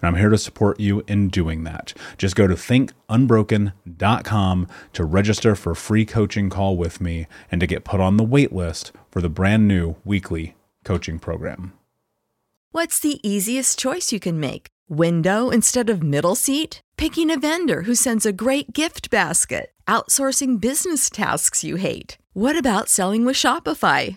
and I'm here to support you in doing that. Just go to thinkunbroken.com to register for a free coaching call with me and to get put on the wait list for the brand new weekly coaching program. What's the easiest choice you can make? Window instead of middle seat? Picking a vendor who sends a great gift basket? Outsourcing business tasks you hate? What about selling with Shopify?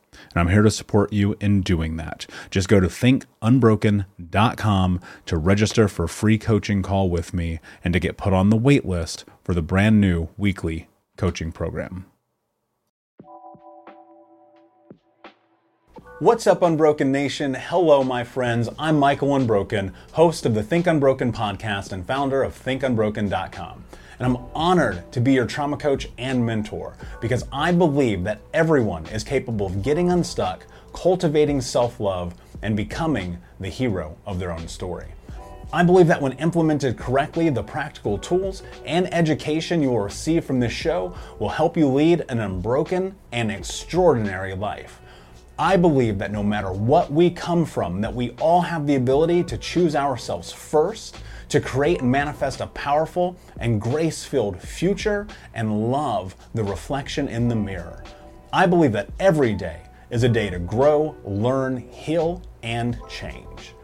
And I'm here to support you in doing that. Just go to thinkunbroken.com to register for a free coaching call with me and to get put on the wait list for the brand new weekly coaching program. What's up, Unbroken Nation? Hello, my friends. I'm Michael Unbroken, host of the Think Unbroken podcast and founder of thinkunbroken.com. And I'm honored to be your trauma coach and mentor because I believe that everyone is capable of getting unstuck, cultivating self love, and becoming the hero of their own story. I believe that when implemented correctly, the practical tools and education you will receive from this show will help you lead an unbroken and extraordinary life. I believe that no matter what we come from, that we all have the ability to choose ourselves first, to create and manifest a powerful and grace-filled future and love the reflection in the mirror. I believe that every day is a day to grow, learn, heal, and change.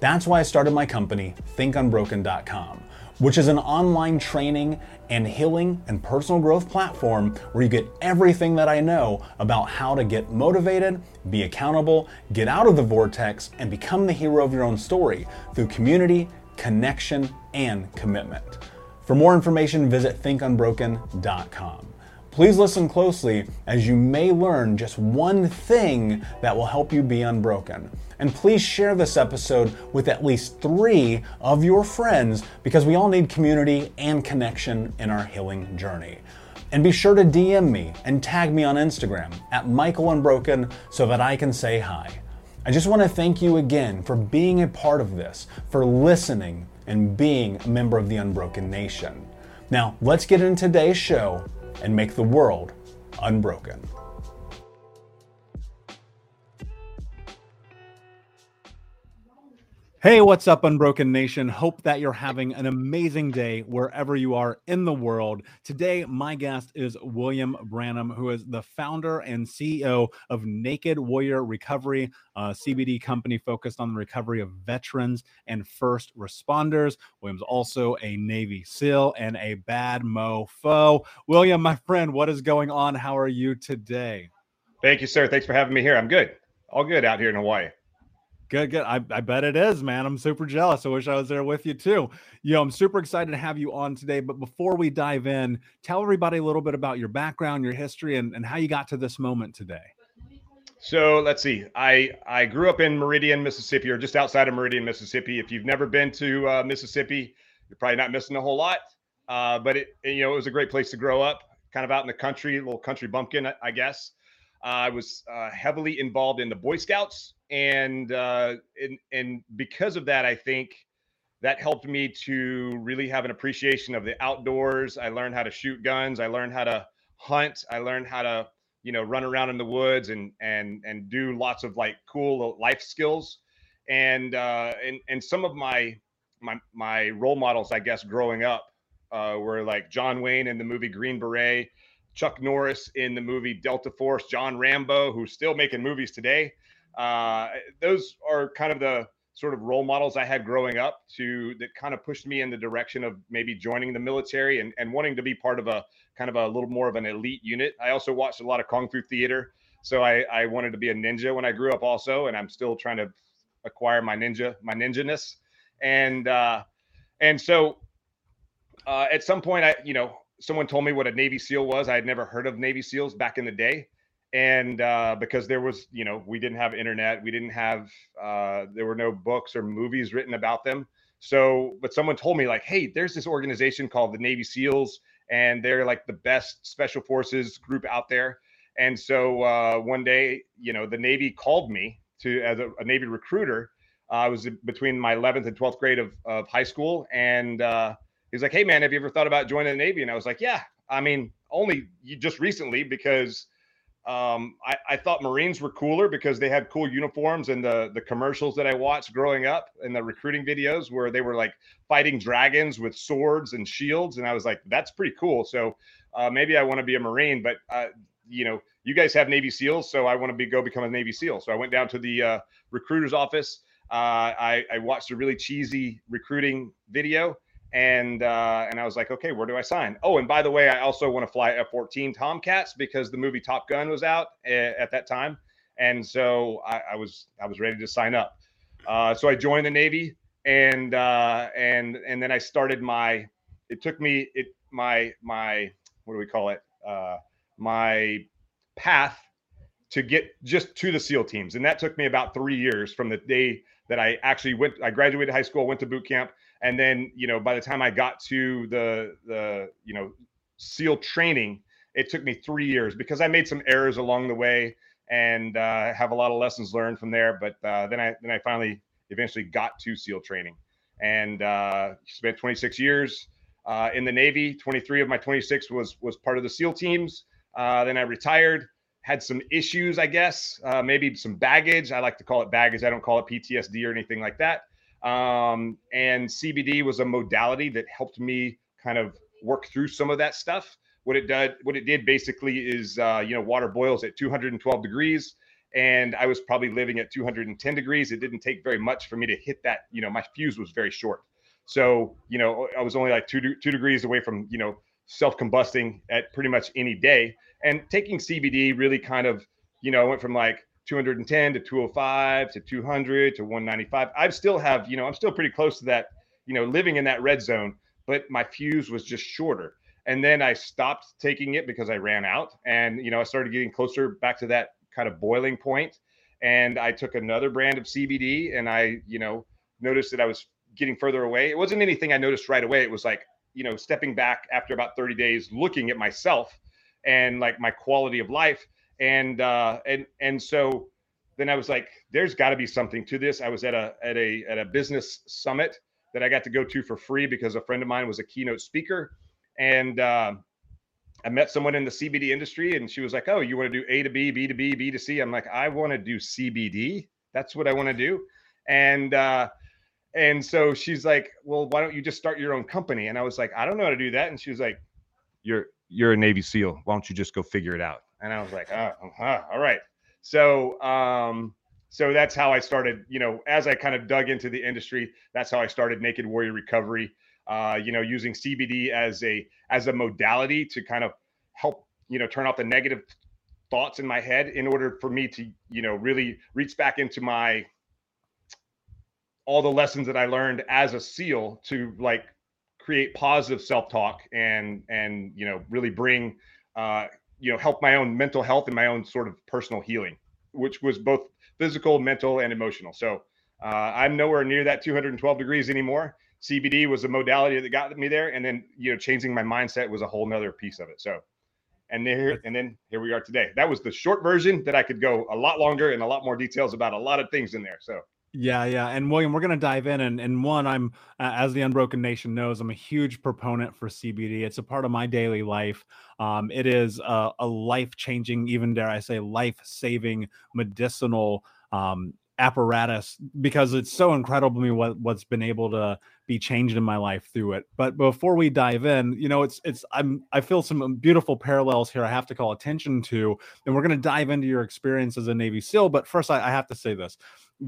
That's why I started my company, thinkunbroken.com, which is an online training and healing and personal growth platform where you get everything that I know about how to get motivated, be accountable, get out of the vortex, and become the hero of your own story through community, connection, and commitment. For more information, visit thinkunbroken.com. Please listen closely as you may learn just one thing that will help you be unbroken. And please share this episode with at least three of your friends because we all need community and connection in our healing journey. And be sure to DM me and tag me on Instagram at Michael Unbroken so that I can say hi. I just want to thank you again for being a part of this, for listening, and being a member of the Unbroken Nation. Now, let's get into today's show and make the world unbroken. Hey, what's up, Unbroken Nation? Hope that you're having an amazing day wherever you are in the world. Today, my guest is William Branum, who is the founder and CEO of Naked Warrior Recovery, a CBD company focused on the recovery of veterans and first responders. William's also a Navy SEAL and a bad mofo. William, my friend, what is going on? How are you today? Thank you, sir. Thanks for having me here. I'm good. All good out here in Hawaii. Good, good. I, I bet it is, man. I'm super jealous. I wish I was there with you too. You know, I'm super excited to have you on today. But before we dive in, tell everybody a little bit about your background, your history, and, and how you got to this moment today. So let's see. I I grew up in Meridian, Mississippi, or just outside of Meridian, Mississippi. If you've never been to uh, Mississippi, you're probably not missing a whole lot. Uh, but it, you know, it was a great place to grow up, kind of out in the country, little country bumpkin, I guess. Uh, I was uh, heavily involved in the Boy Scouts and uh, and and because of that, I think that helped me to really have an appreciation of the outdoors. I learned how to shoot guns. I learned how to hunt. I learned how to you know run around in the woods and and and do lots of like cool life skills. And uh, and and some of my my my role models, I guess, growing up uh, were like John Wayne in the movie Green Beret. Chuck Norris in the movie Delta Force, John Rambo, who's still making movies today uh, those are kind of the sort of role models I had growing up to that kind of pushed me in the direction of maybe joining the military and, and wanting to be part of a kind of a little more of an elite unit. I also watched a lot of Kung Fu theater. So I, I wanted to be a ninja when I grew up also, and I'm still trying to acquire my ninja, my ninja-ness. And, uh, and so uh, at some point I, you know, someone told me what a Navy SEAL was. I had never heard of Navy SEALs back in the day and uh, because there was you know we didn't have internet we didn't have uh, there were no books or movies written about them. So but someone told me like hey there's this organization called the navy seals and they're like the best special forces group out there. And so uh, one day you know the navy called me to as a, a navy recruiter. I was between my 11th and 12th grade of, of high school and uh, was like hey man have you ever thought about joining the navy? And i was like yeah. I mean only just recently because um, I, I, thought Marines were cooler because they had cool uniforms and the the commercials that I watched growing up and the recruiting videos where they were like fighting dragons with swords and shields, and I was like, that's pretty cool. So uh, maybe I want to be a Marine, but uh, you know, you guys have Navy SEALs, so I want to be go become a Navy SEAL. So I went down to the uh, recruiter's office. Uh, I, I watched a really cheesy recruiting video and uh, and I was like, okay, where do I sign? Oh, and by the way, I also want to fly F-14 Tomcats because the movie Top Gun was out a- at that time, and so I, I, was I was ready to sign up. Uh, so I joined the Navy, and uh, and and then I started my. It took me it my my what do we call it? Uh, my path to get just to the SEAL teams, and that took me about three years from the day that I actually went. I graduated high school, went to boot camp and then you know by the time i got to the the you know seal training it took me three years because i made some errors along the way and uh, have a lot of lessons learned from there. But uh, then i then i finally eventually got to seal training and uh, spent 26 years uh, in the navy. 23 of my 26 was was part of the seal teams. Uh, then i retired had some issues i guess uh, maybe some baggage. I like to call it baggage. I don't call it ptsd or anything like that um, and CBD was a modality that helped me kind of work through some of that stuff. What it did, what it did basically is, uh, you know, water boils at 212 degrees, and I was probably living at 210 degrees. It didn't take very much for me to hit that. You know, my fuse was very short, so you know, I was only like two two degrees away from you know self combusting at pretty much any day. And taking CBD really kind of, you know, went from like 210 to 205 to 200 to 195. I still have, you know, I'm still pretty close to that, you know, living in that red zone. but my fuse was just shorter. And then I stopped taking it because I ran out. And, you know, I started getting closer back to that kind of boiling point. And I took another brand of CBD and I, you know, noticed that I was getting further away. It wasn't anything I noticed right away. It was like, you know, stepping back after about 30 days, looking at myself and like my quality of life. And, uh, and, and so then I was like, there's got to be something to this. I was at a, at a, at a business summit that I got to go to for free because a friend of mine was a keynote speaker and uh, I met someone in the CBD industry, and she was like, "Oh, you want to do A to B, B to B, B to C?" I'm like, "I want to do CBD. That's what I want to do." And uh, and so she's like, "Well, why don't you just start your own company?" And I was like, "I don't know how to do that." And she was like, "You're you're a Navy SEAL. Why don't you just go figure it out?" And I was like, "Oh, uh, all right." So um, so that's how I started. You know, as I kind of dug into the industry, that's how I started Naked Warrior Recovery uh, you know, using CBD as a as a modality to kind of help you know turn off the negative thoughts in my head in order for me to you know really reach back into my all the lessons that I learned as a SEAL to like create positive self-talk and and you know really bring uh, you know help my own mental health and my own sort of personal healing, which was both physical, mental, and emotional. So uh, I'm nowhere near that 212 degrees anymore. CBD was a modality that got me there, and then you know changing my mindset was a whole nother piece of it. So, and there and then here we are today. That was the short version that I could go a lot longer and a lot more details about a lot of things in there. So. Yeah, yeah, and William, we're gonna dive in, and and one, I'm uh, as the Unbroken Nation knows, I'm a huge proponent for CBD. It's a part of my daily life. Um, it is a, a life changing, even dare I say, life saving medicinal um, apparatus because it's so incredible to me what what's been able to be changed in my life through it. But before we dive in, you know, it's it's I'm I feel some um, beautiful parallels here I have to call attention to, and we're going to dive into your experience as a Navy SEAL. But first, I, I have to say this: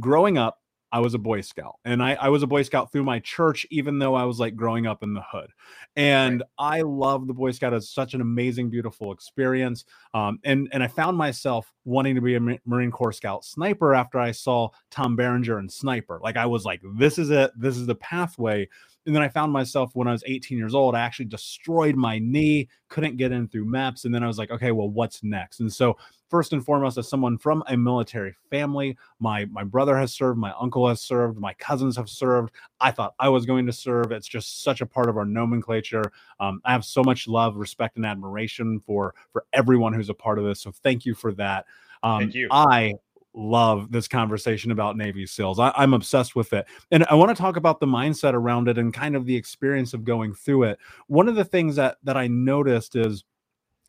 growing up, I was a Boy Scout, and I, I was a Boy Scout through my church, even though I was like growing up in the hood. And right. I love the Boy Scout it's such an amazing, beautiful experience. Um, and and I found myself wanting to be a Marine Corps Scout sniper after I saw Tom Berenger and Sniper. Like I was like, this is it. This is the pathway and then I found myself when I was 18 years old, I actually destroyed my knee, couldn't get in through MEPS. And then I was like, okay, well, what's next? And so, first and foremost, as someone from a military family, my my brother has served, my uncle has served, my cousins have served. I thought I was going to serve. It's just such a part of our nomenclature. Um, I have so much love, respect, and admiration for for everyone who's a part of this. So thank you for that. Um, thank you. I love this conversation about Navy SEALs. I, am obsessed with it. And I want to talk about the mindset around it and kind of the experience of going through it. One of the things that that I noticed is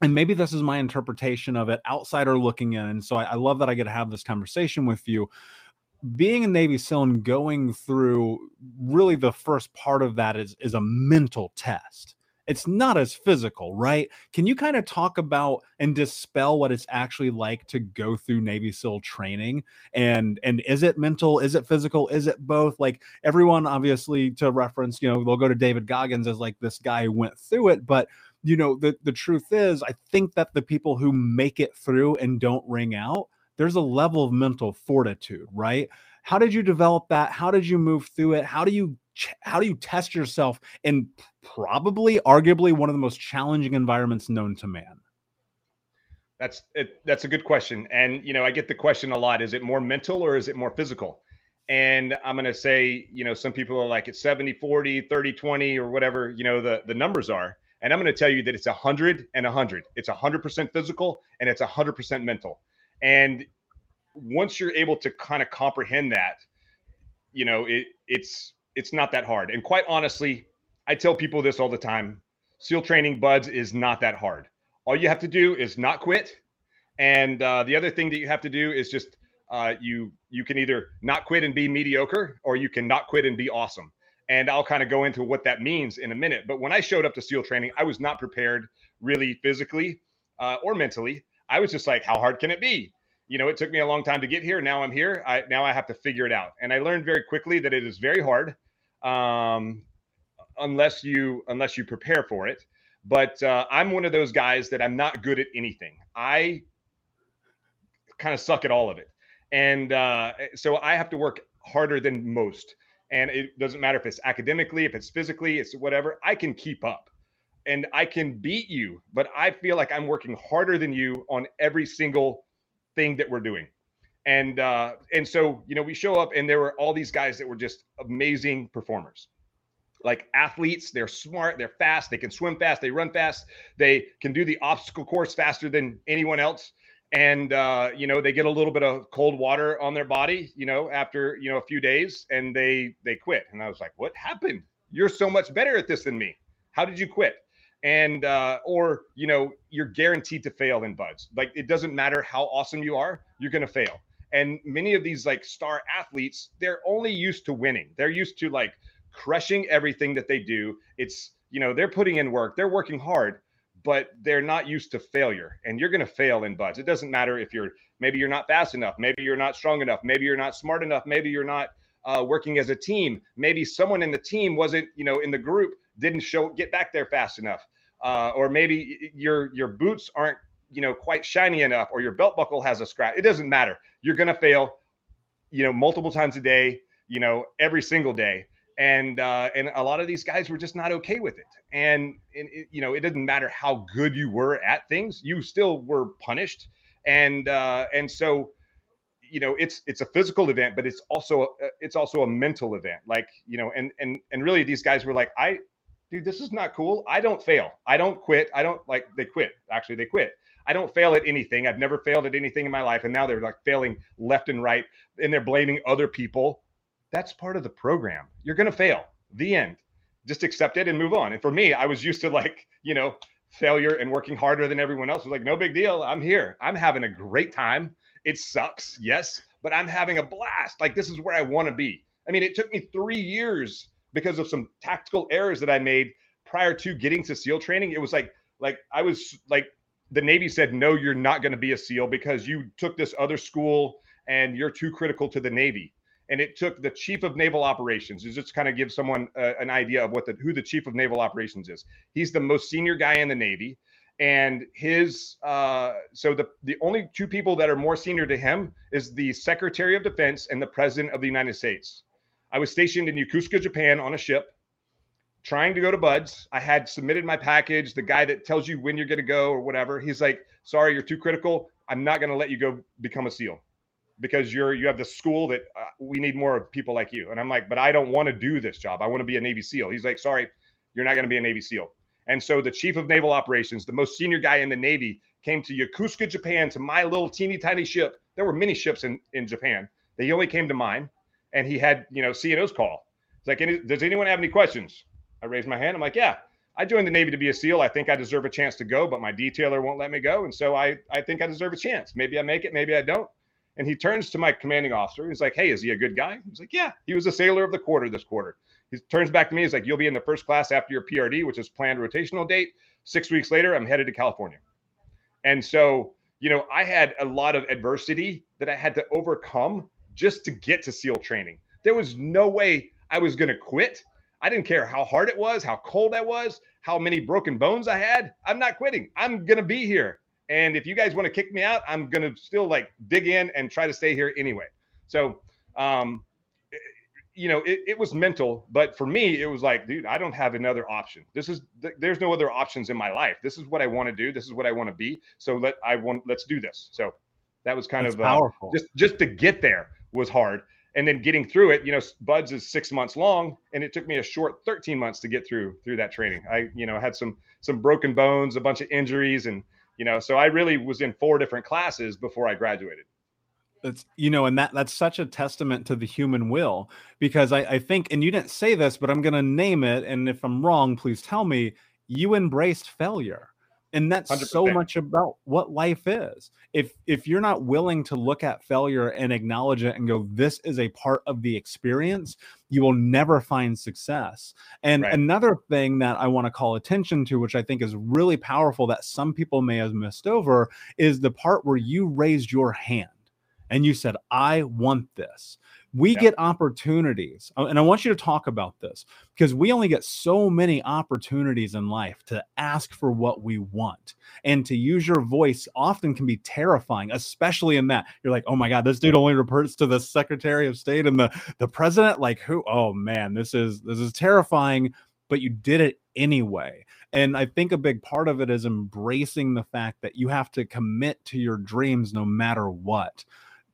and maybe this is my interpretation of it, outsider looking in. And so I, I love that I get to have this conversation with you being a Navy SEAL and going through really the first part of that is is a mental test it's not as physical, right? Can you kind of talk about and dispel what it's actually like to go through Navy SEAL training? And and is it mental? Is it physical? Is it both? Like everyone, obviously, to reference, you know, they'll go to David Goggins as like this guy who went through it, but you know, the the truth is, I think that the people who make it through and don't ring out, there's a level of mental fortitude, right? How did you develop that? How did you move through it? How do you how do you test yourself in probably arguably one of the most challenging environments known to man? That's it, that's a good question and you know i get the question a lot is it more mental or is it more physical? And i'm going to say you know some people are like it's 70 40 30 20 or whatever you know the the numbers are and i'm going to tell you that it's 100 and 100 it's 100% physical and it's 100% mental. And once you're able to kind of comprehend that you know it it's it's not that hard. And quite honestly, I tell people this all the time SEAL training, BUD/S, is not that hard. All you have to do is not quit. And uh, the other thing that you have to do is just uh, you you can either not quit and be mediocre, or you can not quit and be awesome. And I'll kind of go into what that means in a minute. But when I showed up to SEAL training, I was not prepared really physically uh, or mentally. I was just like, how hard can it be? You know, it took me a long time to get here. Now I'm here. I now I have to figure it out. And I learned very quickly that it is very hard um, unless you unless you prepare for it. But uh, I'm one of those guys that I'm not good at anything. I kind of suck at all of it, and uh, so I have to work harder than most. and it doesn't matter if it's academically, if it's physically, it's whatever. I can keep up and I can beat you, but I feel like I'm working harder than you on every single thing that we're doing. And uh, and so you know we show up and there were all these guys that were just amazing performers, like athletes. They're smart, they're fast, they can swim fast, they run fast, they can do the obstacle course faster than anyone else. And uh, you know they get a little bit of cold water on their body, you know, after you know a few days, and they they quit. And I was like, what happened? You're so much better at this than me. How did you quit? and uh, or you know you're guaranteed to fail in BUD/S like it doesn't matter how awesome you are you're going to fail and many of these like star athletes they're only used to winning. They're used to like crushing everything that they do. It's you know they're putting in work. They're working hard but they're not used to failure and you're going to fail in BUD/S it doesn't matter if you're maybe you're not fast enough maybe you're not strong enough maybe you're not smart enough maybe you're not uh, working as a team maybe someone in the team wasn't you know in the group didn't show get back there fast enough uh, or maybe your your boots aren't you know quite shiny enough, or your belt buckle has a scratch. It doesn't matter. You're gonna fail, you know, multiple times a day, you know, every single day. And uh, and a lot of these guys were just not okay with it. And, and it, you know, it doesn't matter how good you were at things, you still were punished. And uh, and so you know it's it's a physical event but it's also a, it's also a mental event like you know and and and really these guys were like i dude, this is not cool. I don't fail. I don't quit. I don't like they quit. Actually, they quit. I don't fail at anything. I've never failed at anything in my life. And now they're like failing left and right and they're blaming other people. That's part of the program. You're going to fail. The end. Just accept it and move on. And for me, I was used to like, you know, failure and working harder than everyone else. was like, no big deal. I'm here. I'm having a great time. It sucks. Yes. But I'm having a blast. Like, this is where I want to be. I mean, it took me three years because of some tactical errors that I made prior to getting to SEAL training. It was like like I was like the Navy said, no, you're not going to be a SEAL because you took this other school and you're too critical to the Navy. And it took the chief of naval operations just kind of give someone uh, an idea of what the who the chief of naval operations is. He's the most senior guy in the Navy, and his uh, so the the only two people that are more senior to him is the Secretary of Defense and the President of the United States. I was stationed in Yokosuka, Japan on a ship trying to go to BUD/S. I had submitted my package. The guy that tells you when you're going to go or whatever, he's like, "Sorry, you're too critical. I'm not going to let you go become a SEAL because you're you have the school that uh, we need more people like you." And I'm like, "But I don't want to do this job. I want to be a Navy SEAL." He's like, "Sorry, you're not going to be a Navy SEAL." And so the chief of naval operations, the most senior guy in the Navy, came to Yokosuka, Japan, to my little teeny tiny ship. There were many ships in in Japan. They only came to mine and he had you know CNO's call. It's like, does anyone have any questions? I raised my hand. I'm like, yeah. I joined the Navy to be a SEAL. I think I deserve a chance to go, but my detailer won't let me go, and so I I think I deserve a chance. Maybe I make it, maybe I don't. And he turns to my commanding officer. He's like, "Hey, is he a good guy?" He's like, "Yeah, he was a sailor of the quarter this quarter." He turns back to me. He's like, "You'll be in the first class after your PRD, which is planned rotational date. Six weeks later, I'm headed to California." And so, you know, I had a lot of adversity that I had to overcome just to get to SEAL training. There was no way I was going to quit. I didn't care how hard it was, how cold I was, how many broken bones I had. I'm not quitting. I'm going to be here. And if you guys want to kick me out, I'm going to still like dig in and try to stay here anyway. So, um, you know, it, it was mental, but for me, it was like, dude, I don't have another option. This is there's no other options in my life. This is what I want to do. This is what I want to be. So let I want let's do this. So that was kind That's of uh, powerful. Just just to get there was hard and then getting through it you know BUD/S is six months long and it took me a short 13 months to get through through that training. I you know had some some broken bones a bunch of injuries and you know so i really was in four different classes before i graduated. That's you know and that that's such a testament to the human will because i i think and you didn't say this but i'm to name it and if i'm wrong please tell me you embraced failure and that's 100%. so much about what life is if if you're not willing to look at failure and acknowledge it and go this is a part of the experience you will never find success and right. another thing that i want to call attention to which i think is really powerful that some people may have missed over is the part where you raised your hand and you said i want this we yeah. get opportunities uh, and i want you to talk about this because we only get so many opportunities in life to ask for what we want and to use your voice often can be terrifying especially in that you're like oh my god this dude only reports to the secretary of state and the the president? Like who oh man this is this is terrifying but you did it anyway and i think a big part of it is embracing the fact that you have to commit to your dreams no matter what.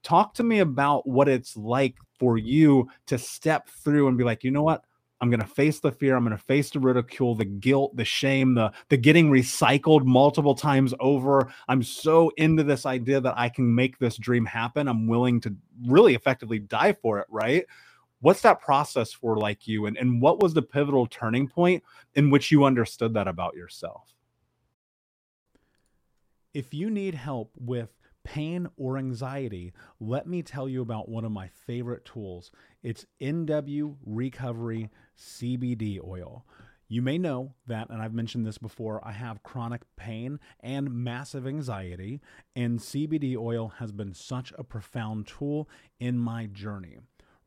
Talk to me about what it's like for you to step through and be like, you know what? I'm going to face the fear. I'm going to face the ridicule, the guilt, the shame, the the getting recycled multiple times over. I'm so into this idea that I can make this dream happen. I'm willing to really effectively die for it, right? What's that process for like you and and what was the pivotal turning point in which you understood that about yourself? If you need help with pain or anxiety, let me tell you about one of my favorite tools. It's NW Recovery CBD oil. You may know that, and I've mentioned this before, I have chronic pain and massive anxiety, and CBD oil has been such a profound tool in my journey.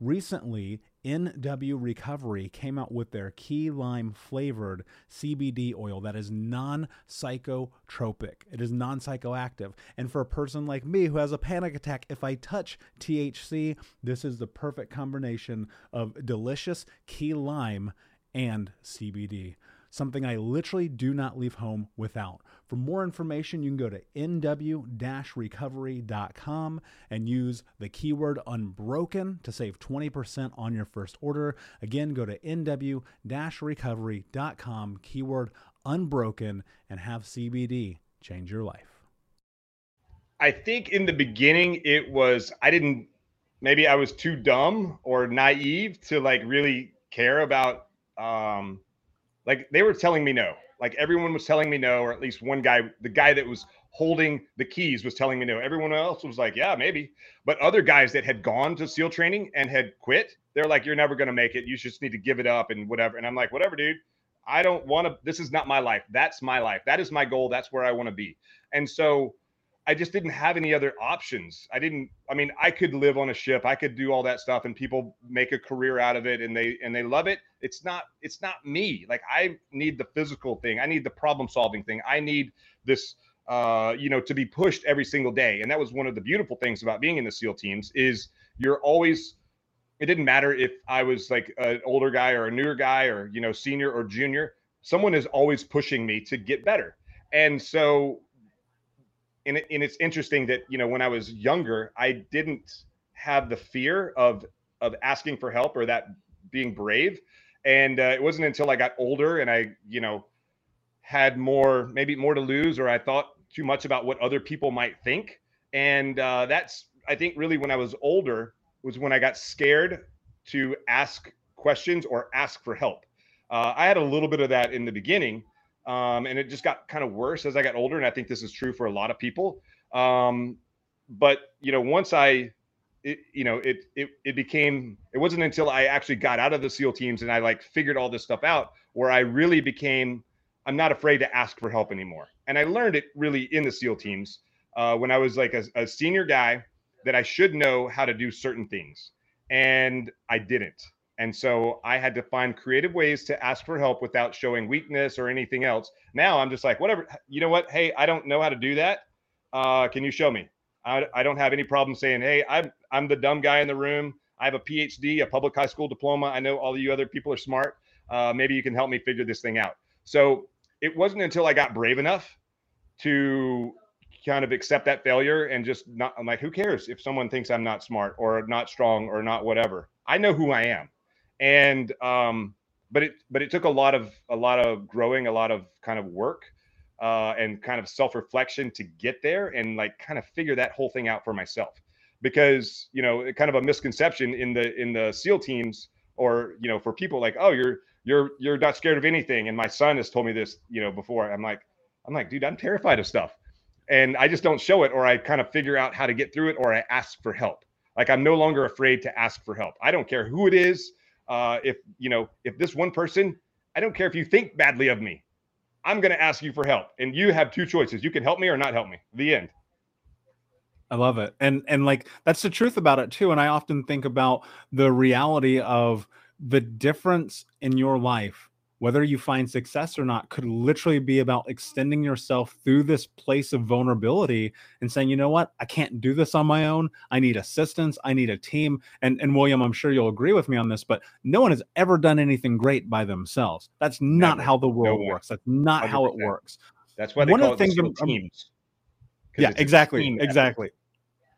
Recently, NW Recovery came out with their key lime flavored CBD oil that is non psychotropic. It is non psychoactive. And for a person like me who has a panic attack, if I touch THC, this is the perfect combination of delicious key lime and CBD something I literally do not leave home without. For more information, you can go to nw recovery.com and use the keyword unbroken to save 20% on your first order. Again, go to nw recovery.com, keyword unbroken, and have CBD change your life. I think in the beginning, it was, I didn't, maybe I was too dumb or naive to like really care about um, like they were telling me no. Like everyone was telling me no, or at least one guy, the guy that was holding the keys was telling me no. Everyone else was like, yeah, maybe. But other guys that had gone to SEAL training and had quit, they're like, you're never going to make it. You just need to give it up and whatever. And I'm like, whatever, dude. I don't want to. This is not my life. That's my life. That is my goal. That's where I want to be. And so I just didn't have any other options. I didn't. I mean, I could live on a ship. I could do all that stuff, and people make a career out of it, and they and they love it. It's not. It's not me. Like I need the physical thing. I need the problem solving thing. I need this. Uh, you know, to be pushed every single day. And that was one of the beautiful things about being in the SEAL teams is you're always. It didn't matter if I was like an older guy or a newer guy or you know senior or junior. Someone is always pushing me to get better. And so and, it, and it's interesting that you know when I was younger, I didn't have the fear of of asking for help or that being brave, and uh, it wasn't until I got older and I you know had more maybe more to lose or I thought too much about what other people might think, and uh, that's I think really when I was older was when I got scared to ask questions or ask for help. Uh, I had a little bit of that in the beginning, um, and it just got kind of worse as I got older. And I think this is true for a lot of people. Um, but you know, once I, it, you know, it it it became. It wasn't until I actually got out of the SEAL teams and I like figured all this stuff out where I really became. I'm not afraid to ask for help anymore. And I learned it really in the SEAL teams uh, when I was like a, a senior guy that I should know how to do certain things, and I didn't. And so I had to find creative ways to ask for help without showing weakness or anything else. Now I'm just like, whatever, you know what? Hey, I don't know how to do that. Uh, can you show me? I, I don't have any problem saying, hey, I'm I'm the dumb guy in the room. I have a PhD, a public high school diploma. I know all you other people are smart. Uh, maybe you can help me figure this thing out. So it wasn't until I got brave enough to kind of accept that failure and just not. I'm like, who cares if someone thinks I'm not smart or not strong or not whatever? I know who I am and um, but it but it took a lot of a lot of growing, a lot of kind of work, uh, and kind of self reflection to get there and like kind of figure that whole thing out for myself, because you know kind of a misconception in the in the SEAL teams or you know for people like oh you're you're you're not scared of anything. And my son has told me this you know before. I'm like i'm like dude i'm terrified of stuff. And i just don't show it or i kind of figure out how to get through it or i ask for help. Like i'm no longer afraid to ask for help. I don't care who it is uh, if you know if this one person i don't care if you think badly of me i'm going to ask you for help and you have two choices you can help me or not help me the end I love it. And and like that's the truth about it too. And I often think about the reality of the difference in your life whether you find success or not could literally be about extending yourself through this place of vulnerability and saying you know what? I can't do this on my own. I need assistance. I need a team. And and william i'm sure you'll agree with me on this but no one has ever done anything great by themselves. That's not Never. how the world no works. That's not 100%. how it works. That's why they one call of the things teams yeah exactly exactly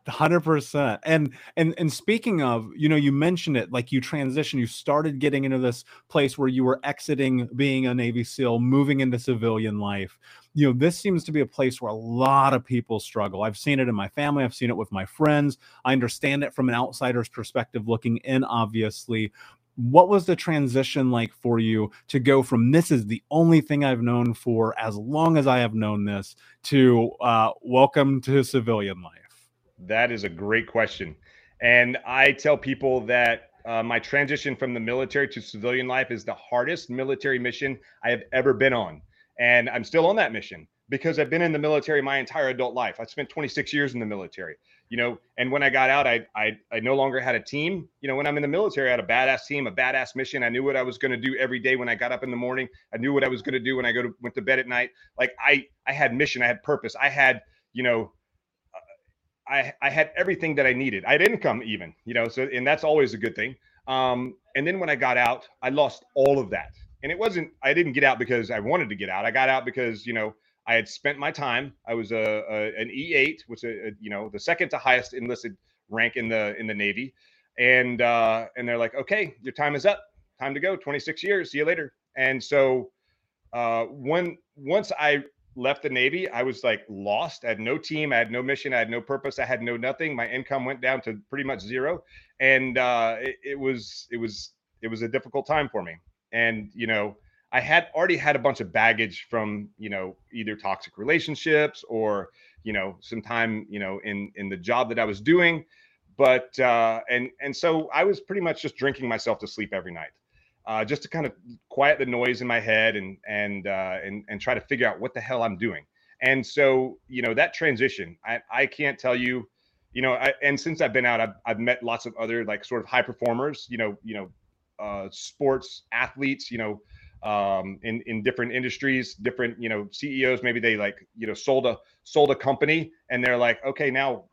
hundred percent. And and and speaking of, you know, you mentioned it like you transition, you started getting into this place where you were exiting being a Navy SEAL, moving into civilian life. You know, this seems to be a place where a lot of people struggle. I've seen it in my family, I've seen it with my friends. I understand it from an outsider's perspective looking in, obviously. What was the transition like for you to go from this is the only thing I've known for as long as I have known this to uh, welcome to civilian life? That is a great question. And I tell people that uh, my transition from the military to civilian life is the hardest military mission I have ever been on. And I'm still on that mission because I've been in the military my entire adult life. I spent 26 years in the military, you know, and when I got out, I, I, I no longer had a team. You know, when I'm in the military, I had a badass team, a badass mission. I knew what I was going to do every day when I got up in the morning. I knew what I was going to do when I go to went to bed at night. Like I, I had mission, I had purpose. I had, you know, I, I had everything that I needed. I had income even, you know, so and that's always a good thing. Um, and then when I got out, I lost all of that. And it wasn't I didn't get out because I wanted to get out. I got out because, you know, I had spent my time. I was a, a an E8, which is a, you know the second to highest enlisted rank in the in the Navy, and uh, and they're like, okay, your time is up, time to go. 26 years, see you later. And so uh, when once I left the Navy, I was like lost. I had no team, I had no mission, I had no purpose, I had no nothing. My income went down to pretty much zero, and uh, it, it was it was it was a difficult time for me. And you know, I had already had a bunch of baggage from you know either toxic relationships or you know some time you know in in the job that I was doing, but uh, and and so I was pretty much just drinking myself to sleep every night uh, just to kind of quiet the noise in my head and and uh, and and try to figure out what the hell I'm doing. And so, you know, that transition, I, I can't tell you, you know, I, and since I've been out, I've, I've met lots of other like sort of high performers, you know, you know, uh, sports athletes, you know, um, in in different industries, different you know CEOs. Maybe they like you know sold a sold a company, and they're like, okay, now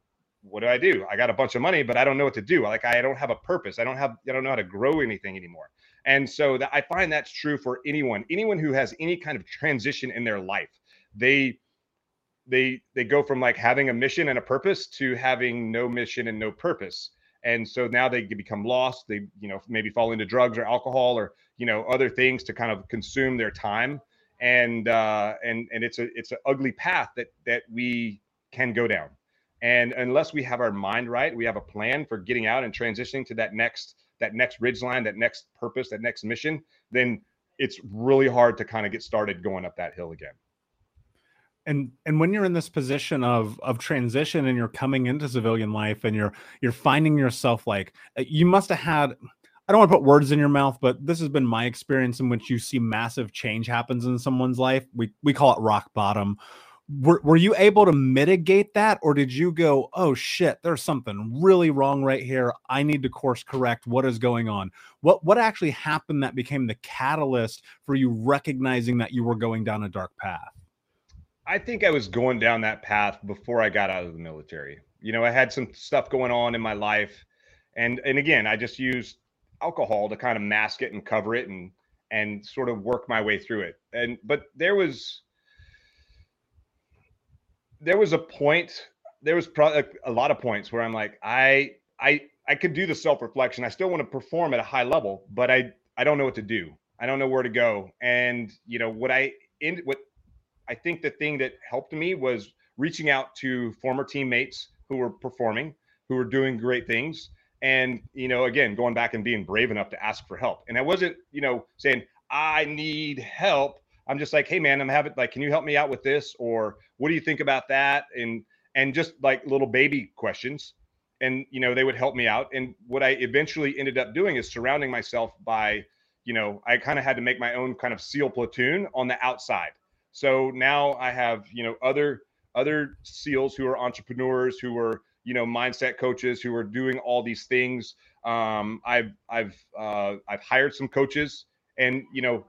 what do I do? I got a bunch of money, but I don't know what to do. Like I don't have a purpose. I don't have I don't know how to grow anything anymore. And so that I find that's true for anyone, anyone who has any kind of transition in their life. They they they go from like having a mission and a purpose to having no mission and no purpose. And so now they become lost. They, you know, maybe fall into drugs or alcohol or, you know, other things to kind of consume their time. And uh and and it's a it's an ugly path that that we can go down. And unless we have our mind right, we have a plan for getting out and transitioning to that next that next ridge line, that next purpose, that next mission, then it's really hard to kind of get started going up that hill again. And and when you're in this position of of transition and you're coming into civilian life and you're you're finding yourself like uh, you must have had I don't want to put words in your mouth, but this has been my experience in which you see massive change happens in someone's life. We we call it rock bottom were, were you able to mitigate that or did you go oh shit there's something really wrong right here. I need to course correct what is going on. What what actually happened that became the catalyst for you recognizing that you were going down a dark path? I think i was going down that path before i got out of the military. You know i had some stuff going on in my life and and again i just used alcohol to kind of mask it and cover it and and sort of work my way through it. And but there was there was a point there was probably a lot of points where i'm like i i i could do the self reflection i still want to perform at a high level but i i don't know what to do. I don't know where to go. And you know what i in what i think the thing that helped me was reaching out to former teammates who were performing who were doing great things. And you know again going back and being brave enough to ask for help. And i wasn't you know saying i need help I'm just like, hey man, I'm having like, can you help me out with this? Or what do you think about that? And and just like little baby questions. And you know, they would help me out. And what I eventually ended up doing is surrounding myself by, you know, I kind of had to make my own kind of SEAL platoon on the outside. So now I have, you know, other other SEALs who are entrepreneurs who are, you know mindset coaches who are doing all these things. Um, I've I've uh, I've hired some coaches, and you know,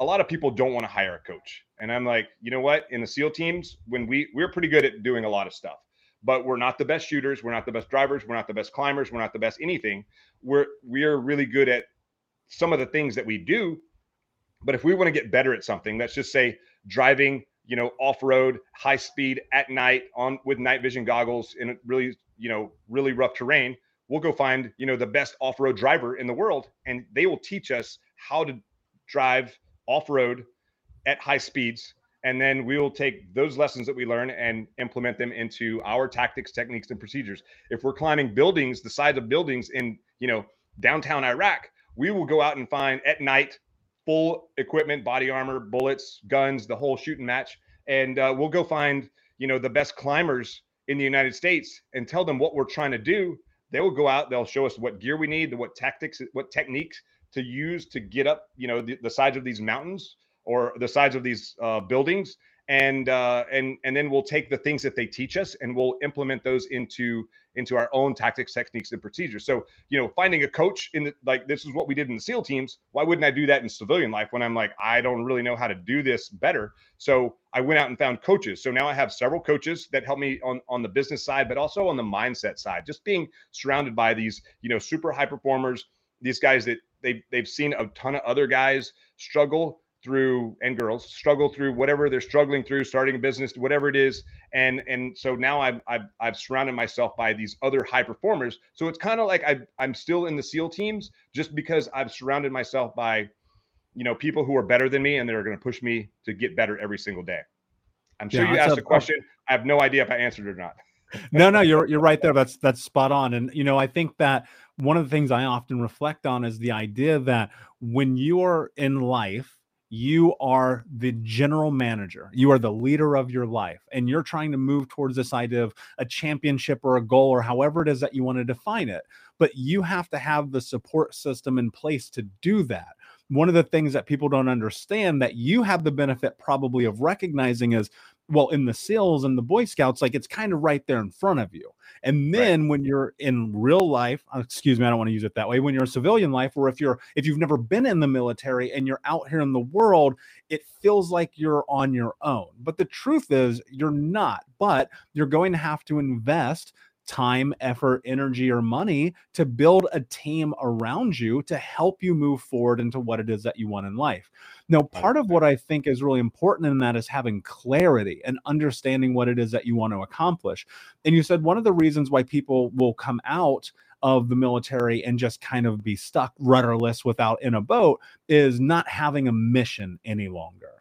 a lot of people don't want to hire a coach, and I'm like, you know what? In the SEAL teams, when we we're pretty good at doing a lot of stuff, but we're not the best shooters, we're not the best drivers, we're not the best climbers, we're not the best anything. We're we're really good at some of the things that we do. But if we want to get better at something, let's just say driving you know, off road, high speed at night on with night vision goggles in really, you know, really rough terrain, we'll go find, you know, the best off road driver in the world and they will teach us how to drive off road at high speeds. And then we will take those lessons that we learn and implement them into our tactics, techniques, and procedures. If we're climbing buildings, the sides of buildings in, you know, downtown Iraq, we will go out and find at night full equipment, body armor, bullets, guns, the whole shooting match, and uh, we'll go find you know the best climbers in the United States and tell them what we're trying to do. They will go out. They'll show us what gear we need, what tactics, what techniques to use to get up, you know, the, the sides of these mountains or the sides of these uh, buildings, and uh, and and then we'll take the things that they teach us and we'll implement those into into our own tactics, techniques, and procedures. So, you know, finding a coach in the like this is what we did in the SEAL teams. Why wouldn't I do that in civilian life when I'm like, I don't really know how to do this better? So I went out and found coaches. So now I have several coaches that help me on on the business side, but also on the mindset side. Just being surrounded by these, you know, super high performers, these guys that they they've seen a ton of other guys struggle through and girls struggle through whatever they're struggling through starting a business whatever it is. And and so now I've I've, I've surrounded myself by these other high performers. So it's kind of like I I'm still in the SEAL teams just because I've surrounded myself by you know people who are better than me and they're going to push me to get better every single day. I'm sure yeah, you asked a, a question. I have no idea if I answered it or not no no you're you're right there. That's that's spot on. And you know I think that one of the things I often reflect on is the idea that when you're in life you are the general manager. You are the leader of your life and you're trying to move towards this idea of a championship or a goal or however it is that you want to define it. But you have to have the support system in place to do that. One of the things that people don't understand that you have the benefit probably of recognizing is well in the SEALs and the boy scouts like it's kind of right there in front of you and then right. when you're in real life uh, excuse me i don't want to use it that way when you're in civilian life or if you're if you've never been in the military and you're out here in the world it feels like you're on your own but the truth is you're not but you're going to have to invest time, effort, energy, or money to build a team around you to help you move forward into what it is that you want in life. Now, part of what I think is really important in that is having clarity and understanding what it is that you want to accomplish. And you said one of the reasons why people will come out of the military and just kind of be stuck rudderless without in a boat is not having a mission any longer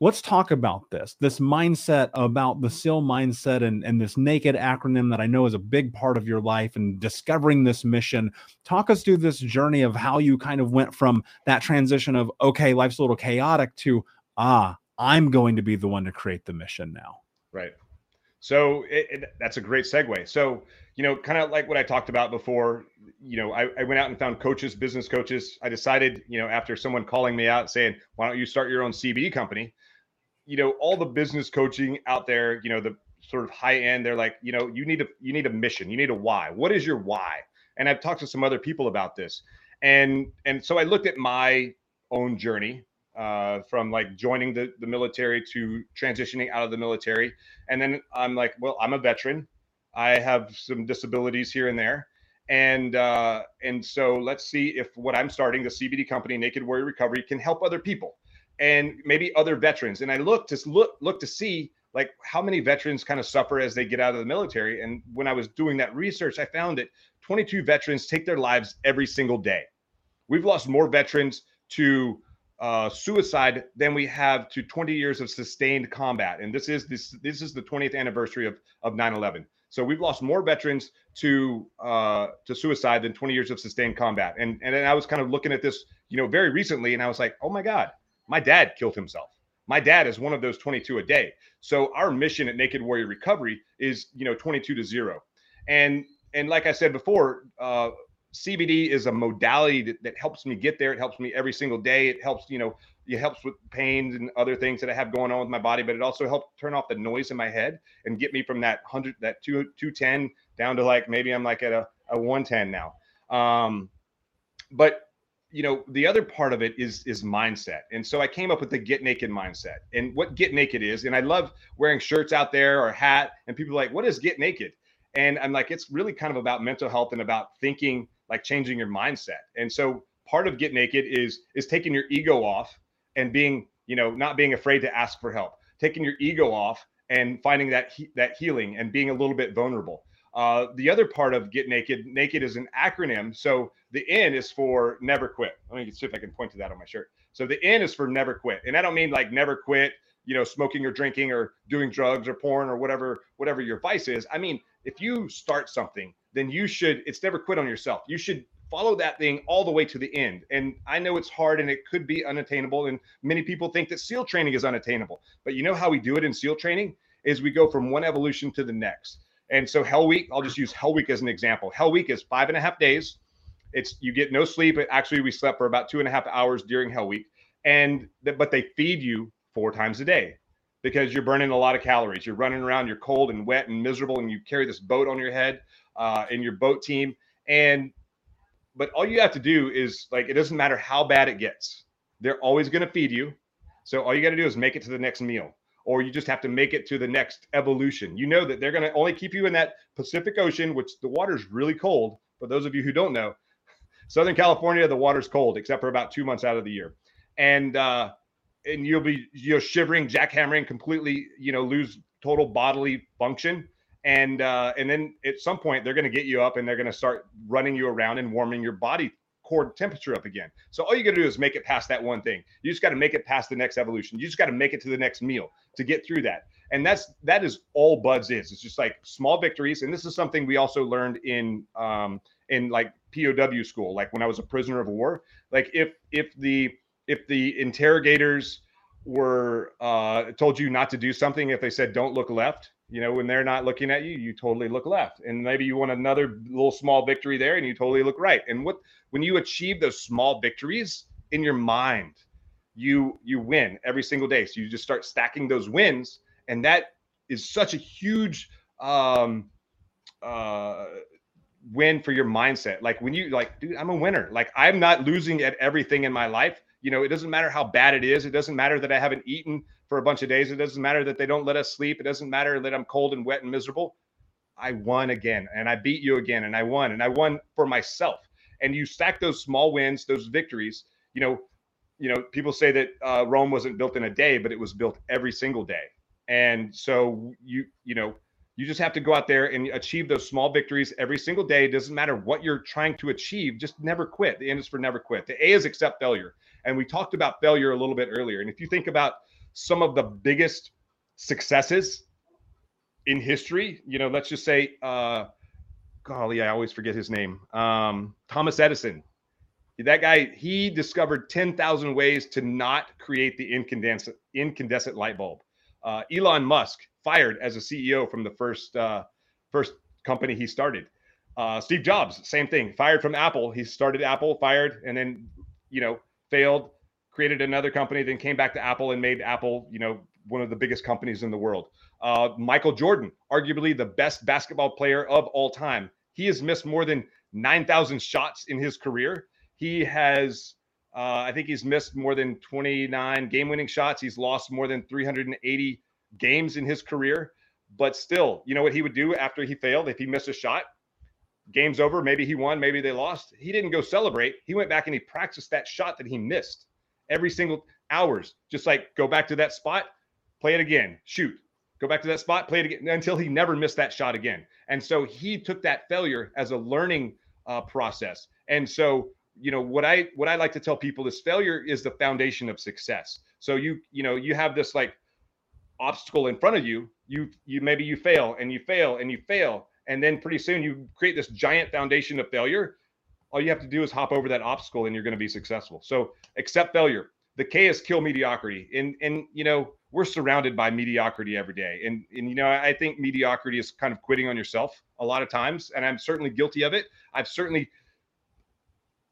let's talk about this this mindset about the SEAL mindset and, and this naked acronym that I know is a big part of your life and discovering this mission. Talk us through this journey of how you kind of went from that transition of, okay, life's a little chaotic to, ah, I'm going to be the one to create the mission now. Right. So it, it, that's a great segue. So, you know, kind of like what I talked about before, you know, I, I, went out and found coaches, business coaches. I decided, you know, after someone calling me out saying, why don't you start your own CBD company? You know, all the business coaching out there, you know, the sort of high end, they're like, you know, you need a you need a mission, you need a why. What is your why? And I've talked to some other people about this, and and so I looked at my own journey uh, from like joining the the military to transitioning out of the military, and then I'm like, well, I'm a veteran, I have some disabilities here and there, and uh, and so let's see if what I'm starting, the CBD company, Naked Warrior Recovery, can help other people and maybe other veterans. And I look to look look to see like how many veterans kind of suffer as they get out of the military. And when I was doing that research, I found that 22 veterans take their lives every single day. We've lost more veterans to uh, suicide than we have to 20 years of sustained combat. And this is this this is the 20th anniversary of of 9/11. So we've lost more veterans to uh, to suicide than 20 years of sustained combat. And and I was kind of looking at this, you know, very recently, and I was like, oh my God, my dad killed himself. My dad is one of those 22 a day. So our mission at Naked Warrior Recovery is, you know, 22 to zero. And and like I said before, uh, CBD is a modality that, that helps me get there. It helps me every single day. It helps, you know, it helps with pains and other things that I have going on with my body, but it also helped turn off the noise in my head and get me from that hundred, that two, 210 down to like, maybe I'm like at a, a 110 now. Um, but you know, the other part of it is, is mindset. And so I came up with the get naked mindset and what get naked is. And I love wearing shirts out there or hat and people are like, what is get naked? And I'm like, it's really kind of about mental health and about thinking like changing your mindset. And so part of get naked is is taking your ego off and being you know not being afraid to ask for help taking your ego off and finding that he, that healing and being a little bit vulnerable uh, the other part of get naked naked is an acronym so the n is for never quit let me see if i can point to that on my shirt so the n is for never quit and i don't mean like never quit you know smoking or drinking or doing drugs or porn or whatever whatever your vice is i mean if you start something then you should it's never quit on yourself you should follow that thing all the way to the end. And I know it's hard and it could be unattainable. And many people think that SEAL training is unattainable. But you know how we do it in SEAL training is we go from one evolution to the next. And so Hell Week, I'll just use Hell Week as an example. Hell Week is five and a half days. It's you get no sleep. Actually, we slept for about two and a half hours during Hell Week. And but they feed you four times a day because you're burning a lot of calories. You're running around, you're cold and wet and miserable, and you carry this boat on your head uh, in your boat team. And but all you have to do is like it doesn't matter how bad it gets. They're always going to feed you. So all you got to do is make it to the next meal or you just have to make it to the next evolution. You know that they're going to only keep you in that Pacific Ocean, which the water's really cold. For those of you who don't know, Southern California, the water's cold except for about two months out of the year, and uh, and you'll be you know shivering, jackhammering, completely you know lose total bodily function and uh, and then at some point they're going to get you up and they're going to start running you around and warming your body core temperature up again. So all you got to do is make it past that one thing. You just got to make it past the next evolution. You just got to make it to the next meal to get through that. And that's that is all BUD/S is. It's just like small victories. And this is something we also learned in um in like POW school, like when I was a prisoner of war. Like if if the if the interrogators were uh told you not to do something, if they said don't look left, you know, when they're not looking at you, you totally look left. And maybe you want another little small victory there and you totally look right. And what when you achieve those small victories in your mind, you you win every single day. So you just start stacking those wins and that is such a huge um uh win for your mindset. Like when you like, dude, I'm a winner. Like I'm not losing at everything in my life. You know, it doesn't matter how bad it is. It doesn't matter that I haven't eaten for a bunch of days. It doesn't matter that they don't let us sleep. It doesn't matter that I'm cold and wet and miserable. I won again and I beat you again and I won and I won for myself. And you stack those small wins, those victories. You know, you know, people say that uh, Rome wasn't built in a day, but it was built every single day. And so you, you know, you just have to go out there and achieve those small victories every single day. It doesn't matter what you're trying to achieve, just never quit. The N is for never quit. The A is accept failure. And we talked about failure a little bit earlier. And if you think about some of the biggest successes in history. You know, let's just say, uh, golly, I always forget his name. Um, Thomas Edison. That guy, he discovered 10,000 ways to not create the incandescent, incandescent light bulb. Uh, Elon Musk fired as a CEO from the first uh, first company he started. Uh, Steve Jobs, same thing, fired from Apple. He started Apple, fired, and then you know failed, created another company, then came back to Apple and made Apple, you know, one of the biggest companies in the world. Uh, Michael Jordan, arguably the best basketball player of all time. He has missed more than 9,000 shots in his career. He has, uh, I think he's missed more than 29 game winning shots. He's lost more than 380 games in his career. But still, you know what he would do after he failed? If he missed a shot, game's over. Maybe he won, maybe they lost. He didn't go celebrate. He went back and he practiced that shot that he missed every single hours. Just like go back to that spot, play it again, shoot, go back to that spot, play it again until he never missed that shot again. And so he took that failure as a learning uh, process. And so you know what I what I like to tell people is failure is the foundation of success. So you you know you have this like obstacle in front of you. You you maybe you fail and you fail and you fail and then pretty soon you create this giant foundation of failure all you have to do is hop over that obstacle and you're going to be successful. So accept failure. The K is kill mediocrity. And and you know, we're surrounded by mediocrity every day. And and you know, I think mediocrity is kind of quitting on yourself a lot of times. And I'm certainly guilty of it. I've certainly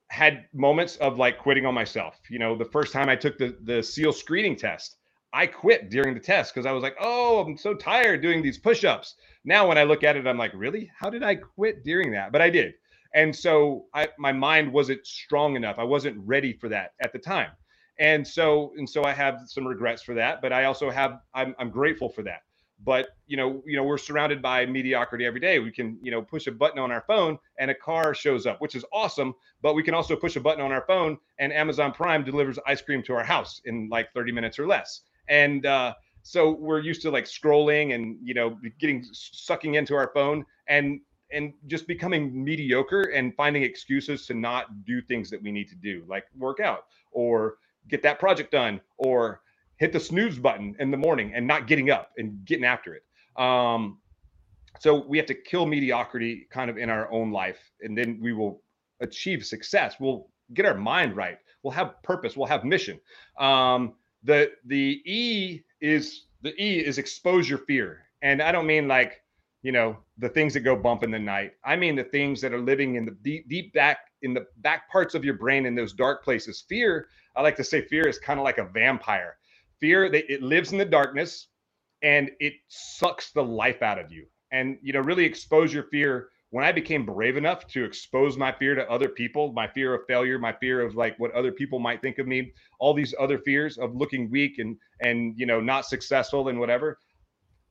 had moments of like quitting on myself. You know, the first time I took the the SEAL screening test, I quit during the test because I was like, oh, I'm so tired doing these push-ups. Now when I look at it, I'm like, really? How did I quit during that? But I did. And so I my mind wasn't strong enough. I wasn't ready for that at the time. And so and so I have some regrets for that, but I also have I'm I'm grateful for that but you know you know we're surrounded by mediocrity every day we can you know push a button on our phone and a car shows up which is awesome but we can also push a button on our phone and amazon prime delivers ice cream to our house in like 30 minutes or less and uh, so we're used to like scrolling and you know getting sucking into our phone and and just becoming mediocre and finding excuses to not do things that we need to do like work out or get that project done or hit the snooze button in the morning and not getting up and getting after it. Um, so we have to kill mediocrity kind of in our own life, and then we will achieve success. We'll get our mind right. We'll have purpose. We'll have mission. Um, the the E is the E is expose your fear, and I don't mean like you know the things that go bump in the night. I mean the things that are living in the deep deep back in the back parts of your brain in those dark places. Fear, I like to say, fear is kind of like a vampire fear that it lives in the darkness and it sucks the life out of you and you know really expose your fear when i became brave enough to expose my fear to other people my fear of failure my fear of like what other people might think of me all these other fears of looking weak and and you know not successful and whatever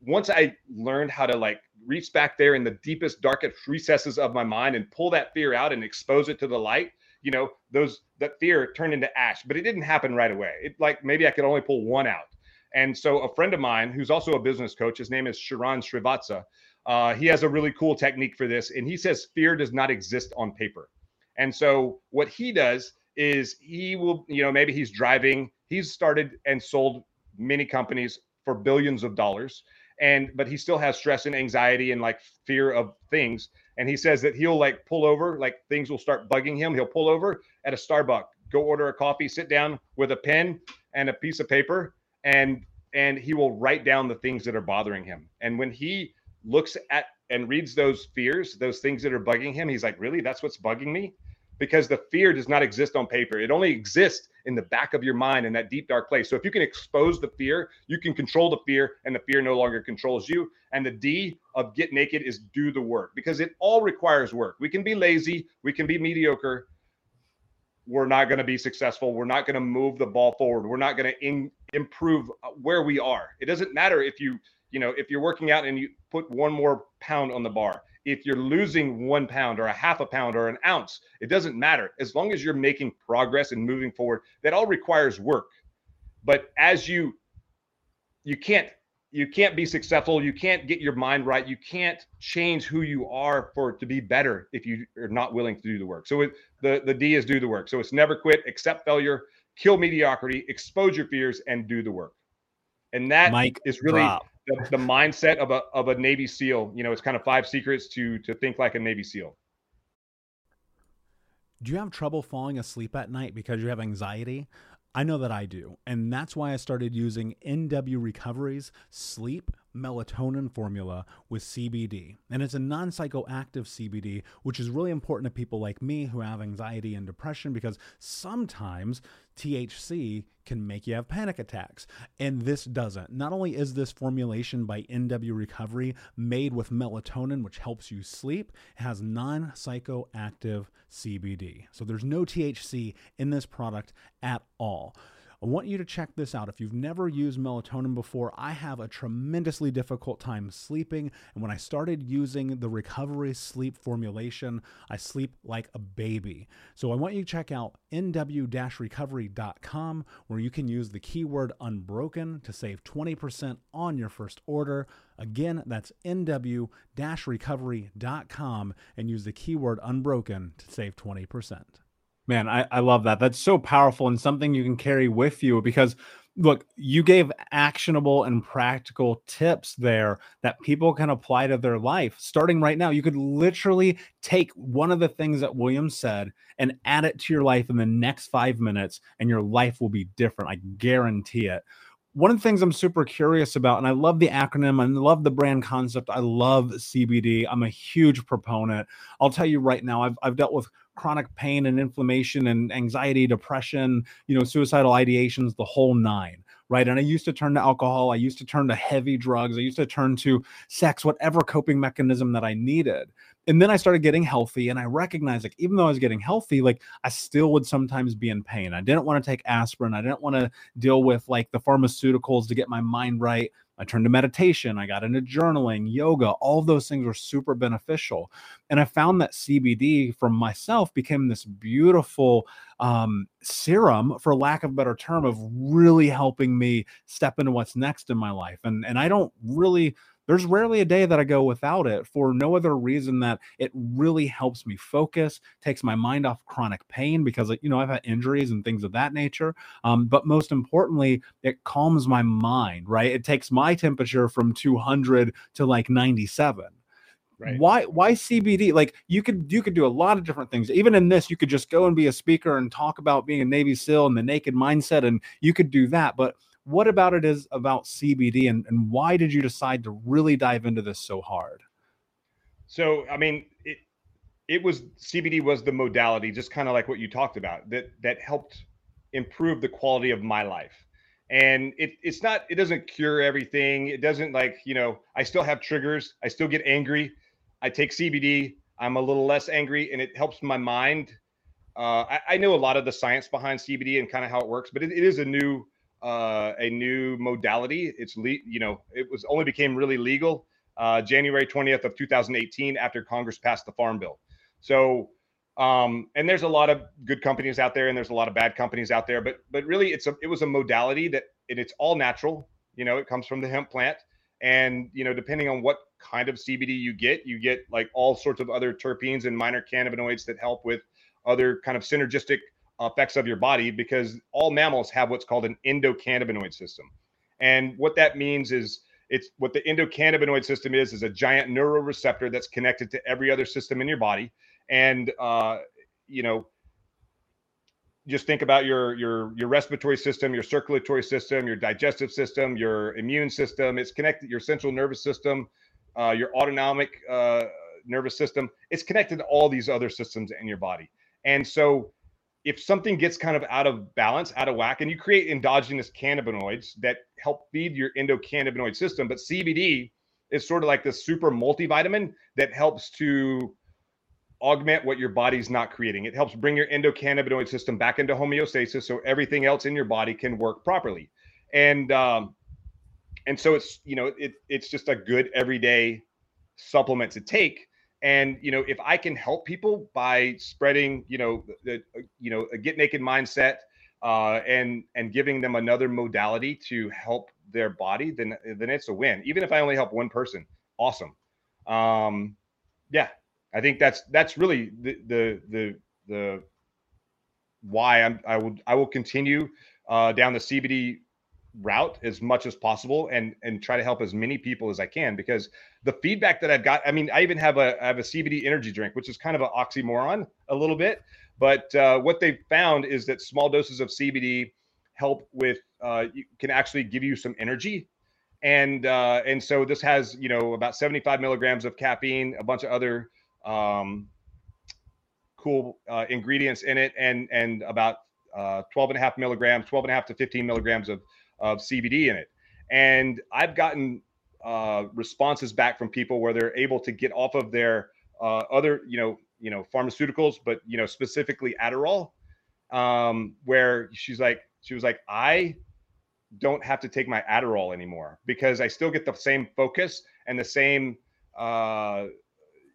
once i learned how to like reach back there in the deepest darkest recesses of my mind and pull that fear out and expose it to the light you know, those that fear turned into ash, but it didn't happen right away. It like maybe I could only pull one out. And so a friend of mine who's also a business coach, his name is Sharran Srivatsaa. Uh, he has a really cool technique for this, and he says fear does not exist on paper. And so what he does is he will, you know, maybe he's driving. He's started and sold many companies for billions of dollars, and but he still has stress and anxiety and like fear of things and he says that he'll like pull over, like things will start bugging him. He'll pull over at a Starbucks, go order a coffee, sit down with a pen and a piece of paper, and and he will write down the things that are bothering him. And when he looks at and reads those fears, those things that are bugging him, he's like, really, that's what's bugging me because the fear does not exist on paper. It only exists in the back of your mind in that deep dark place. So if you can expose the fear, you can control the fear and the fear no longer controls you. And the D of get naked is do the work because it all requires work. We can be lazy, we can be mediocre. We're not going to be successful. We're not going to move the ball forward. We're not going to improve uh, where we are. It doesn't matter if you, you know, if you're working out and you put one more pound on the bar if you're losing one pound or a half a pound or an ounce, it doesn't matter. As long as you're making progress and moving forward, that all requires work. But as you, you can't, you can't be successful. You can't get your mind right. You can't change who you are for it to be better if you are not willing to do the work. So it, the the D is do the work. So it's never quit, accept failure, kill mediocrity, expose your fears, and do the work. And that Mike is really drop the, the mindset of a of a Navy SEAL. You know, it's kind of five secrets to to think like a Navy SEAL. Do you have trouble falling asleep at night because you have anxiety? I know that I do. And that's why I started using NW Recovery's sleep melatonin formula with CBD. And it's a non psychoactive CBD, which is really important to people like me who have anxiety and depression because sometimes THC can make you have panic attacks. And this doesn't. Not only is this formulation by NW Recovery made with melatonin, which helps you sleep, it has non psychoactive CBD. So there's no THC in this product at all. I want you to check this out. If you've never used melatonin before, I have a tremendously difficult time sleeping. And when I started using the recovery sleep formulation, I sleep like a baby. So I want you to check out nw recovery.com where you can use the keyword unbroken to save 20% on your first order. Again, that's nw recovery.com and use the keyword unbroken to save 20%. Man, I, I love that. That's so powerful and something you can carry with you because look, you gave actionable and practical tips there that people can apply to their life. Starting right now, you could literally take one of the things that William said and add it to your life in the next five minutes, and your life will be different. I guarantee it. one of the things I'm super curious about, and I love the acronym, I love the brand concept, I love CBD. I'm a huge proponent. I'll tell you right now, I've, I've dealt with chronic pain and inflammation and anxiety, depression, you know, suicidal ideations, the whole nine right? And I used to turn to alcohol, I used to turn to heavy drugs, I used to turn to sex, whatever coping mechanism that I needed. And then I started getting healthy and I recognized like even though I was getting healthy, like I still would sometimes be in pain. I didn't want to take aspirin, I didn't want to deal with like the pharmaceuticals to get my mind right. I turned to meditation, I got into journaling, yoga, all of those things were super beneficial. And I found that CBD from myself became this beautiful um, serum, for lack of a better term, of really helping me step into what's next in my life. And, and I don't really there's rarely a day that I go without it for no other reason that it really helps me focus, takes my mind off chronic pain because you know I've had injuries and things of that nature. Um, but most importantly, it calms my mind. Right, it takes my temperature from 200 to like 97. Right. Why why CBD? Like you could you could do a lot of different things. Even in this, you could just go and be a speaker and talk about being a Navy SEAL and the naked mindset, and you could do that. But what about it is about CBD and, and why did you decide to really dive into this so hard? So, I mean, it, it was CBD was the modality, just kind of like what you talked about that, that helped improve the quality of my life. And it, it's not, it doesn't cure everything. It doesn't like, you know, I still have triggers. I still get angry. I take CBD. I'm a little less angry and it helps my mind. Uh, I, I, know a lot of the science behind CBD and kind of how it works, but it, it is a new uh, a new modality. It's le- you know it was only became really legal uh, January 20th of 2018 after Congress passed the Farm Bill. So um, and there's a lot of good companies out there and there's a lot of bad companies out there, but but really it's a it was a modality that and it's all natural. You know, it comes from the hemp plant, and you know depending on what kind of CBD you get, you get like all sorts of other terpenes and minor cannabinoids that help with other kind of synergistic effects of your body because all mammals have what's called an endocannabinoid system. And what that means is it's what the endocannabinoid system is is a giant neuroreceptor that's connected to every other system in your body. And uh, you know, just think about your your your respiratory system, your circulatory system, your digestive system, your immune system. It's connected your central nervous system, uh, your autonomic uh, nervous system. It's connected to all these other systems in your body. And so if something gets kind of out of balance, out of whack, and you create endogenous cannabinoids that help feed your endocannabinoid system, but CBD is sort of like this super multivitamin that helps to augment what your body's not creating. It helps bring your endocannabinoid system back into homeostasis so everything else in your body can work properly. And um, and so it's you know it it's just a good everyday supplement to take and you know if i can help people by spreading you know the you know a get naked mindset uh, and and giving them another modality to help their body then then it's a win. Even if i only help one person awesome. Um yeah i think that's that's really the the the the why i'm i will i will continue uh down the cbd route as much as possible and and try to help as many people as I can because the feedback that I've got I mean I even have a I have a CBD energy drink which is kind of an oxymoron a little bit but uh, what they've found is that small doses of CBD help with uh, can actually give you some energy. And uh, and so this has you know about 75 milligrams of caffeine a bunch of other um, cool uh, ingredients in it and and about uh, 12 and a half milligrams 12 and a half to 15 milligrams of of CBD in it. And I've gotten uh, responses back from people where they're able to get off of their uh, other, you know, you know, pharmaceuticals, but you know, specifically Adderall, um, where she's like, she was like, I don't have to take my Adderall anymore because I still get the same focus and the same, uh,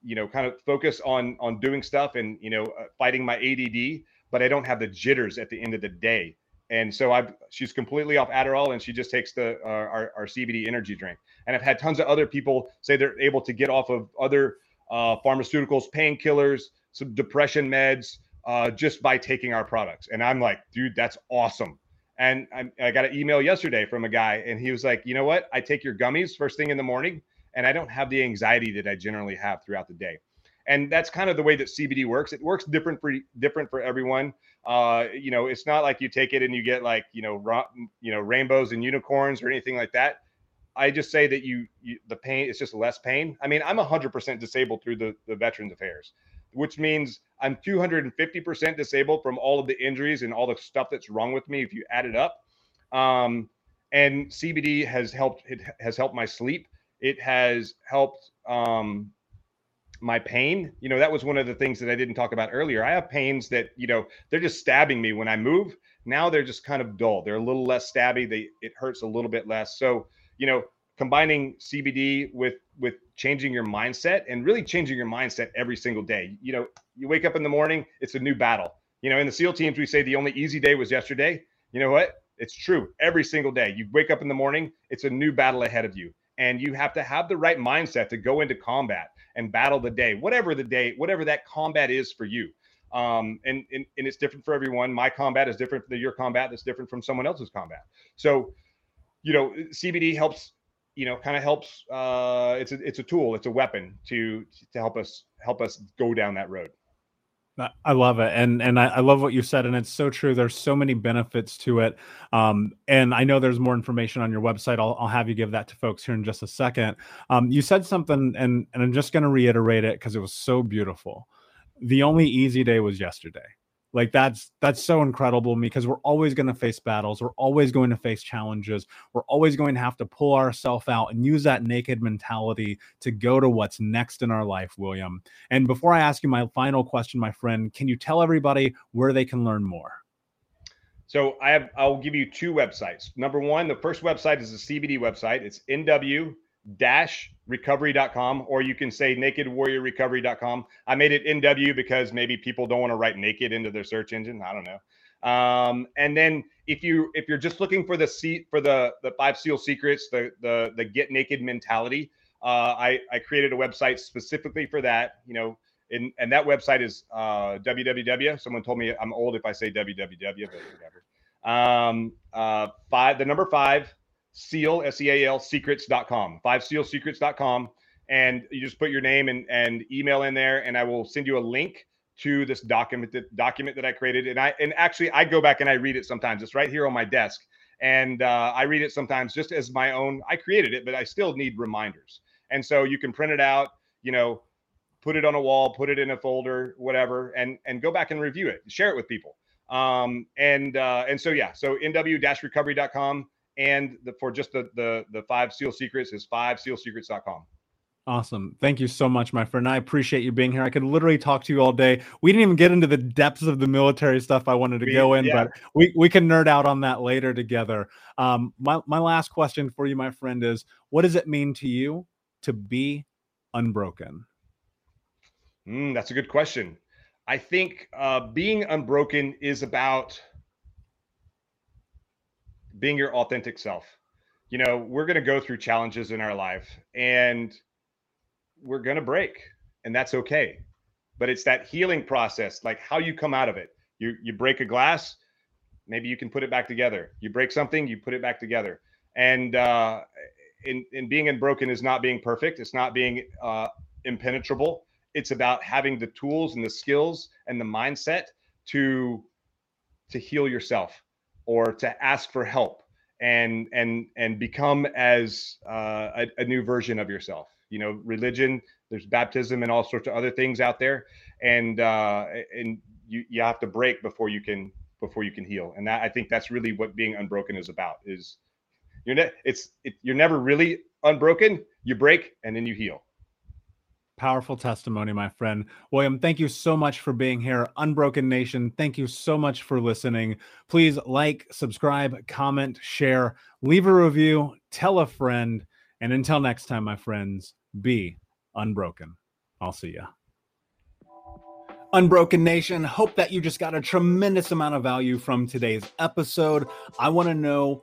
you know, kind of focus on on doing stuff and you know, uh, fighting my ADD, but I don't have the jitters at the end of the day and so I've she's completely off Adderall and she just takes the uh, our, our CBD energy drink. And I've had tons of other people say they're able to get off of other uh, pharmaceuticals, painkillers, some depression meds, uh, just by taking our products. And I'm like, dude, that's awesome. And I, I got an email yesterday from a guy, and he was like, you know what? I take your gummies first thing in the morning, and I don't have the anxiety that I generally have throughout the day and that's kind of the way that CBD works. It works different for different for everyone. Uh, you know, it's not like you take it and you get like you know, you know, rainbows and unicorns or anything like that. I just say that you, you the pain it's just less pain. I mean, I'm 100% disabled through the the Veterans Affairs, which means I'm 250% disabled from all of the injuries and all the stuff that's wrong with me if you add it up. Um, and CBD has helped it has helped my sleep. It has helped um, my pain. You know, that was one of the things that I didn't talk about earlier. I have pains that, you know, they're just stabbing me when I move. Now they're just kind of dull. They're a little less stabby. They it hurts a little bit less. So you know, combining CBD with with changing your mindset and really changing your mindset every single day. You know, you wake up in the morning, it's a new battle. You know, in the SEAL teams, we say the only easy day was yesterday. You know what? It's true. Every single day, you wake up in the morning, it's a new battle ahead of you. And you have to have the right mindset to go into combat and battle the day, whatever the day, whatever that combat is for you. Um, and, and, and it's different for everyone. My combat is different than your combat. That's different from someone else's combat. So you know, CBD helps, you know, kind of helps. Uh, it's a it's a tool, it's a weapon to to help us help us go down that road. I love it, and and I, I, love what you said, and it's so true. There's so many benefits to it, um, and I know there's more information on your website. I'll, I'll have you give that to folks here in just a second. Um, you said something, and and I'm just going to reiterate it because it was so beautiful. The only easy day was yesterday. Like that's that's so incredible because we're always going to face battles, we're always going to face challenges, we're always going to have to pull ourselves out and use that naked mentality to go to what's next in our life, William. And before I ask you my final question, my friend, can you tell everybody where they can learn more? So I have I'll give you two websites. Number one, the first website is the CBD website. It's NW dash recovery.com or you can say nakedwarriorrecovery.com i made it nw because maybe people don't want to write naked into their search engine i don't know. Um, and then if you if you're just looking for the seat for the the five seal secrets the the the get naked mentality uh, i i created a website specifically for that you know and and that website is uh, www someone told me i'm old if i say www but whatever. Um, uh, five the number five seal s-e-a-l secrets.com five seal secrets.com and you just put your name and, and email in there and i will send you a link to this document that document that i created. And i and actually i go back and i read it sometimes. It's right here on my desk. And uh, i read it sometimes just as my own i created it but i still need reminders. And so you can print it out you know put it on a wall put it in a folder whatever and and go back and review it share it with people. Um and uh and so yeah so nw-recovery.com and the, for just the, the the five seal secrets is five sealsecrets.com Awesome. Thank you so much, my friend. I appreciate you being here. I could literally talk to you all day. We didn't even get into the depths of the military stuff I wanted to we, go in, yeah. but we, we can nerd out on that later together. Um, my, my last question for you, my friend, is what does it mean to you to be unbroken? Mm, that's a good question. I think uh, being unbroken is about being your authentic self. You know, we're going to go through challenges in our life and we're going to break, and that's okay. But it's that healing process, like how you come out of it. You you break a glass, maybe you can put it back together. You break something, you put it back together. And uh, in in being unbroken is not being perfect. It's not being uh, impenetrable. It's about having the tools and the skills and the mindset to to heal yourself or to ask for help and and and become as uh, a, a, new version of yourself. You know religion there's baptism and all sorts of other things out there. And uh and you you have to break before you can before you can heal. And that i think that's really what being unbroken is about is you're ne- it's it, you're never really unbroken. You break and then you heal Powerful testimony, my friend. William, thank you so much for being here. Unbroken Nation, thank you so much for listening. Please like, subscribe, comment, share, leave a review, tell a friend. And until next time, my friends, be unbroken. I'll see ya. Unbroken Nation, hope that you just got a tremendous amount of value from today's episode. I want to know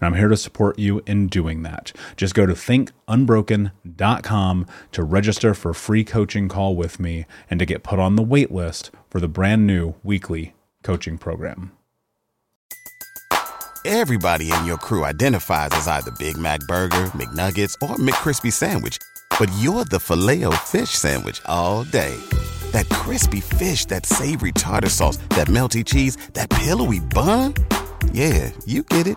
and I'm here to support you in doing that. Just go to thinkunbroken.com to register for a free coaching call with me and to get put on the wait list for the brand new weekly coaching program. Everybody in your crew identifies as either Big Mac Burger, McNuggets, or McCrispy Sandwich, but you're the filet fish Sandwich all day. That crispy fish, that savory tartar sauce, that melty cheese, that pillowy bun. Yeah, you get it